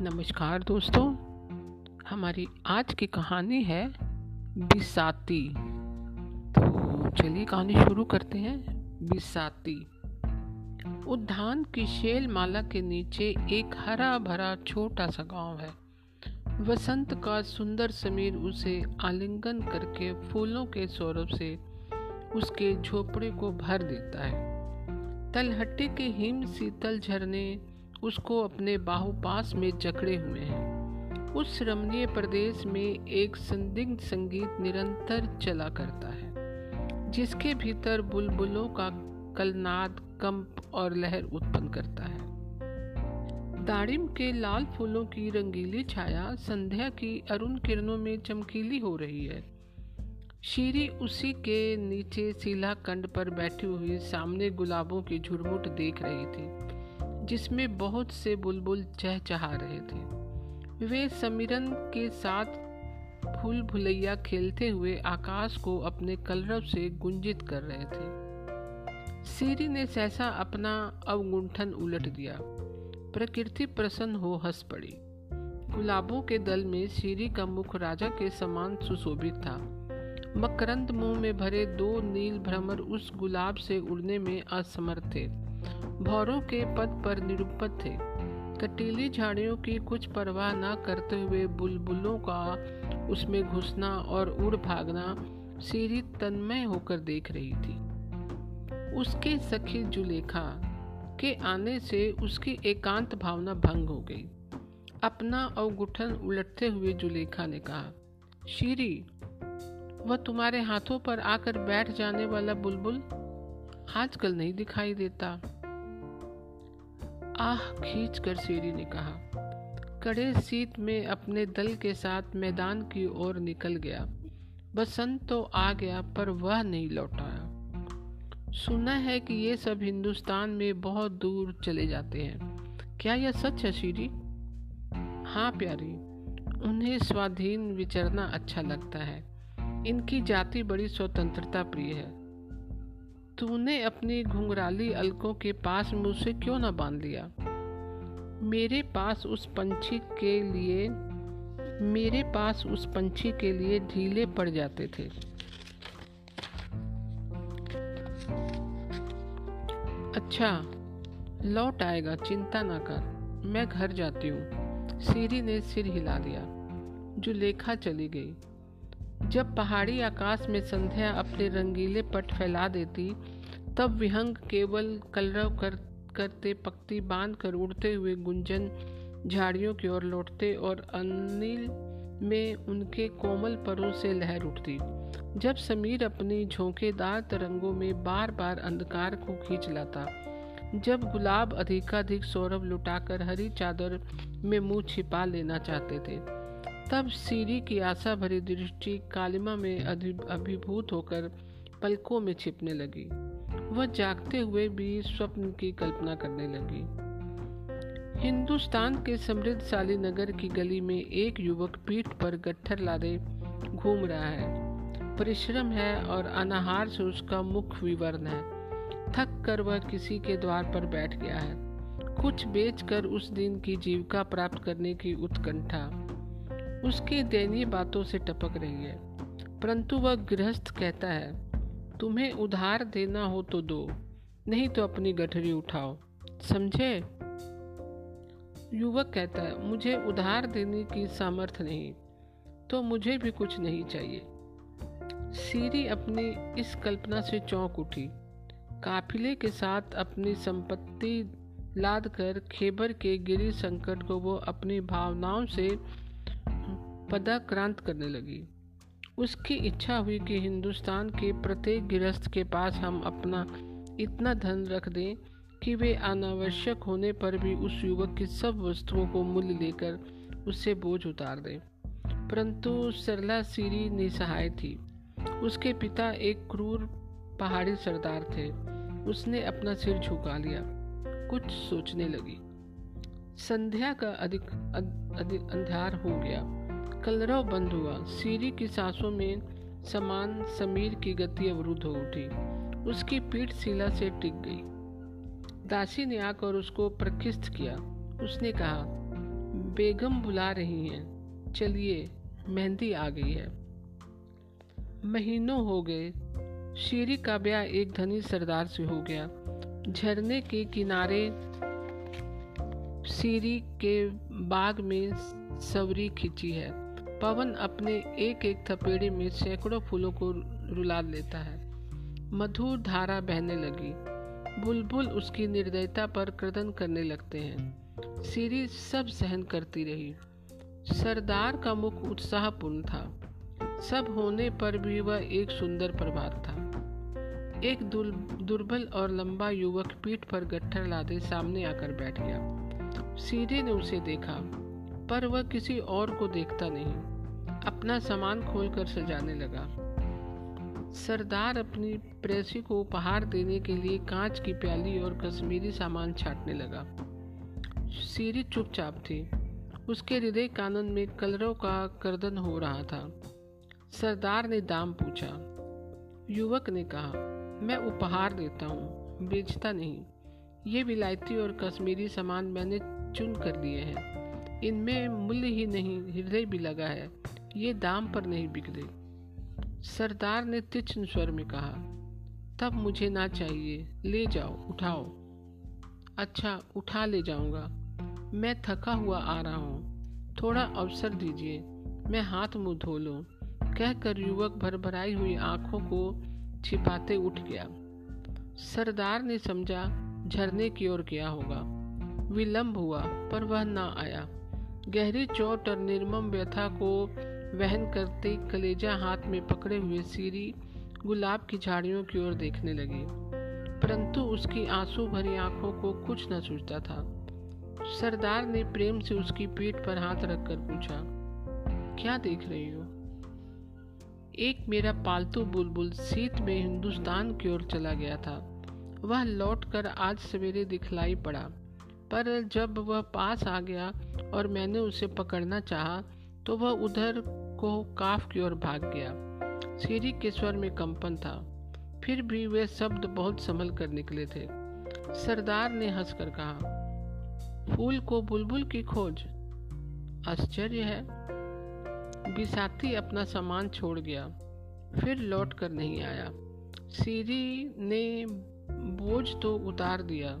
नमस्कार दोस्तों, हमारी आज की कहानी है बिसाती। तो चलिए कहानी शुरू करते हैं, बिसाती। उद्यान की शेल माला के नीचे एक हरा भरा छोटा सा गाँव है। वसंत का सुंदर समीर उसे आलिंगन करके फूलों के सौरभ से उसके झोपड़े को भर देता है। तलहट्टे के हिम शीतल झरने उसको अपने बाहुपास में जकड़े हुए हैं। उस रमणीय प्रदेश में एक संदिग्ध संगीत निरंतर चला करता है, जिसके भीतर बुलबुलों का कलनाद, कंप और लहर उत्पन्न करता है। दाड़िम के लाल फूलों की रंगीली छाया संध्या की अरुण किरणों में चमकीली हो रही है। शीरी उसी के नीचे सीला कंड पर बैठी हुई सामने गुलाबों की झुरमुट देख रही थी। जिसमें बहुत से बुलबुल चहचहा रहे थे। वे समीरन के साथ फूल भुलैया खेलते हुए आकाश को अपने कलरव से गुंजित कर रहे थे। सीरी ने सहसा अपना अवगुंठन उलट दिया। प्रकृति प्रसन्न हो हंस पड़ी। गुलाबों के दल में सीरी का मुख राजा के समान सुशोभित था। मकरंद मुँह में भरे दो नील भ्रमर उस गुलाब से उड़ने में असमर्थ थे। भौरों के पद पर निरुपत थे। कटीली झाड़ियों की कुछ परवाह न करते हुए बुलबुलों का उसमें घुसना और उड़ भागना सीरी तन्मय होकर देख रही थी। उसके सखी जुलेखा के आने से उसकी एकांत भावना भंग हो गई। अपना अवगुठन उलटते हुए जुलेखा ने कहा, शीरी, वह तुम्हारे हाथों पर आकर बैठ जाने वाला बुलबुल आजकल नहीं दिखाई देता। आह खींच कर शेरी ने कहा, कड़े सीत में अपने दल के साथ मैदान की ओर निकल गया। बसंत तो आ गया, पर वह नहीं लौटाया सुना है कि ये सब हिंदुस्तान में बहुत दूर चले जाते हैं। क्या यह सच है शीरी हाँ प्यारी, उन्हें स्वाधीन विचरना अच्छा लगता है। इनकी जाति बड़ी स्वतंत्रता प्रिय है। तूने अपनी घुंघराली अलकों के पास में उसे क्यों ना बाँध लिया? मेरे पास उस पंछी के लिए, मेरे पास उस पंछी के लिए ढीले पड़ जाते थे। अच्छा लौट आएगा, चिंता ना कर, मैं घर जाती हूँ। सीरी ने सिर हिला दिया जो लेखा चली गई। जब पहाड़ी आकाश में संध्या अपने रंगीले पट फैला देती, तब विहंग केवल कलरव कर, करते पक्ति बाँध कर उड़ते हुए गुंजन झाड़ियों की ओर लौटते और अनिल में उनके कोमल परों से लहर उठती। जब समीर अपनी झोंकेदार तरंगों में बार बार अंधकार को खींच लाता, जब गुलाब अधिकाधिक सौरभ लुटाकर हरी चादर में मुँह छिपा लेना चाहते थे तब सीरी की आशा भरी दृष्टि कालिमा में अभिभूत होकर पलकों में छिपने लगी। वह जागते हुए भी स्वप्न की कल्पना करने लगी। हिंदुस्तान के समृद्धशाली नगर की गली में एक युवक पीठ पर गट्ठर लादे घूम रहा है। परिश्रम है और अनाहार से उसका मुख विवरण है। थक कर वह किसी के द्वार पर बैठ गया है। कुछ बेचकर उस दिन की जीविका प्राप्त करने की उत्कंठा। उसकी दैनीय बातों से टपक रही है। परंतु वह गृहस्थ कहता है, तुम्हें उधार देना हो तो दो, नहीं तो अपनी गठरी उठाओ। समझे? युवक कहता है, मुझे उधार देने की सामर्थ्य नहीं तो मुझे भी कुछ नहीं चाहिए। सीरी अपनी इस कल्पना से चौंक उठी। काफिले के साथ अपनी संपत्ति लाद कर खेबर के गिरी संकट को वो अपनी भावनाओं से पदाक्रांत करने लगी। उसकी इच्छा हुई कि हिंदुस्तान के प्रत्येक गृहस्थ के पास हम अपना इतना धन रख दें कि वे अनावश्यक होने पर भी उस युवक की सब वस्तुओं को मूल्य लेकर उससे बोझ उतार दें। परंतु सरला सीरी निसहाय थी। उसके पिता एक क्रूर पहाड़ी सरदार थे। उसने अपना सिर झुका लिया। कुछ सोचने लगी। संध्या का अधिक अधिक अंधार हो गया। कलरव बंद हुआ। सीरी की सांसों में समान समीर की गति अवरुद्ध हो उठी। उसकी पीठ शिला से टिक गई। दासी ने आकर उसको प्रकिस्त किया। उसने कहा, बेगम बुला रही हैं। चलिए, मेहंदी आ गई है। महीनों हो गए। शीरी का ब्याह एक धनी सरदार से हो गया। झरने के किनारे सीरी के बाग में सवरी खींची है। पवन अपने एक एक थपेड़े में सैकड़ों फूलों को रुला लेता है। मधुर धारा बहने लगी। बुलबुल उसकी निर्दयता पर क्रदन करने लगते हैं। सीरी सब सहन करती रही। सरदार का मुख उत्साहपूर्ण था। सब होने पर भी वह एक सुंदर प्रभात था। एक दुर्बल और लंबा युवक पीठ पर गट्ठर लादे सामने आकर बैठ गया। सीधे ने उसे देखा, पर वह किसी और को देखता नहीं। अपना सामान खोलकर सजाने लगा। सरदार अपनी प्रेसी को उपहार देने के लिए कांच की प्याली और कश्मीरी सामान छाटने लगा। सीरी चुपचाप थी। उसके हृदय कानन में कलरों का कर्दन हो रहा था। सरदार ने दाम पूछा। युवक ने कहा, मैं उपहार देता हूँ, बेचता नहीं। ये विलायती और कश्मीरी सामान मैंने चुन कर लिए हैं। इनमें मूल्य ही नहीं, हृदय भी लगा है। ये दाम पर नहीं रहे सरदार ने तीक्ष्ण स्वर में कहा, तब मुझे ना चाहिए। ले जाओ, उठाओ। अच्छा उठा ले जाऊँगा। मैं थका हुआ आ रहा हूँ। थोड़ा अवसर दीजिए। मैं हाथ मुँह धो लूँ। कहकर युवक भरभराई हुई आँखों को छिपाते उठ गया। सरदार ने समझा, झरने की ओर गया होगा। विलंब हुआ, पर वह न आया। गहरी चोट और निर्मम व्यथा को वहन करते कलेजा हाथ में पकड़े हुए सीरी गुलाब की झाड़ियों की ओर देखने लगी। परंतु उसकी आँसू भरी आँखों को कुछ न सूझता था। सरदार ने प्रेम से उसकी पीठ पर हाथ रखकर पूछा, क्या देख रही हो? एक मेरा पालतू बुलबुल शीत में हिंदुस्तान की ओर चला गया था। वह लौटकर आज सवेरे दिखलाई पड़ा। पर जब वह पास आ गया और मैंने उसे पकड़ना चाहा तो वह उधर को काफ की ओर भाग गया। सीरी के स्वर में कंपन था। फिर भी वे शब्द बहुत संभल कर निकले थे। सरदार ने हंसकर कहा, फूल को बुलबुल की खोज। आश्चर्य है। बिसाती अपना सामान छोड़ गया। फिर लौट कर नहीं आया। सीरी ने बोझ तो उतार दिया।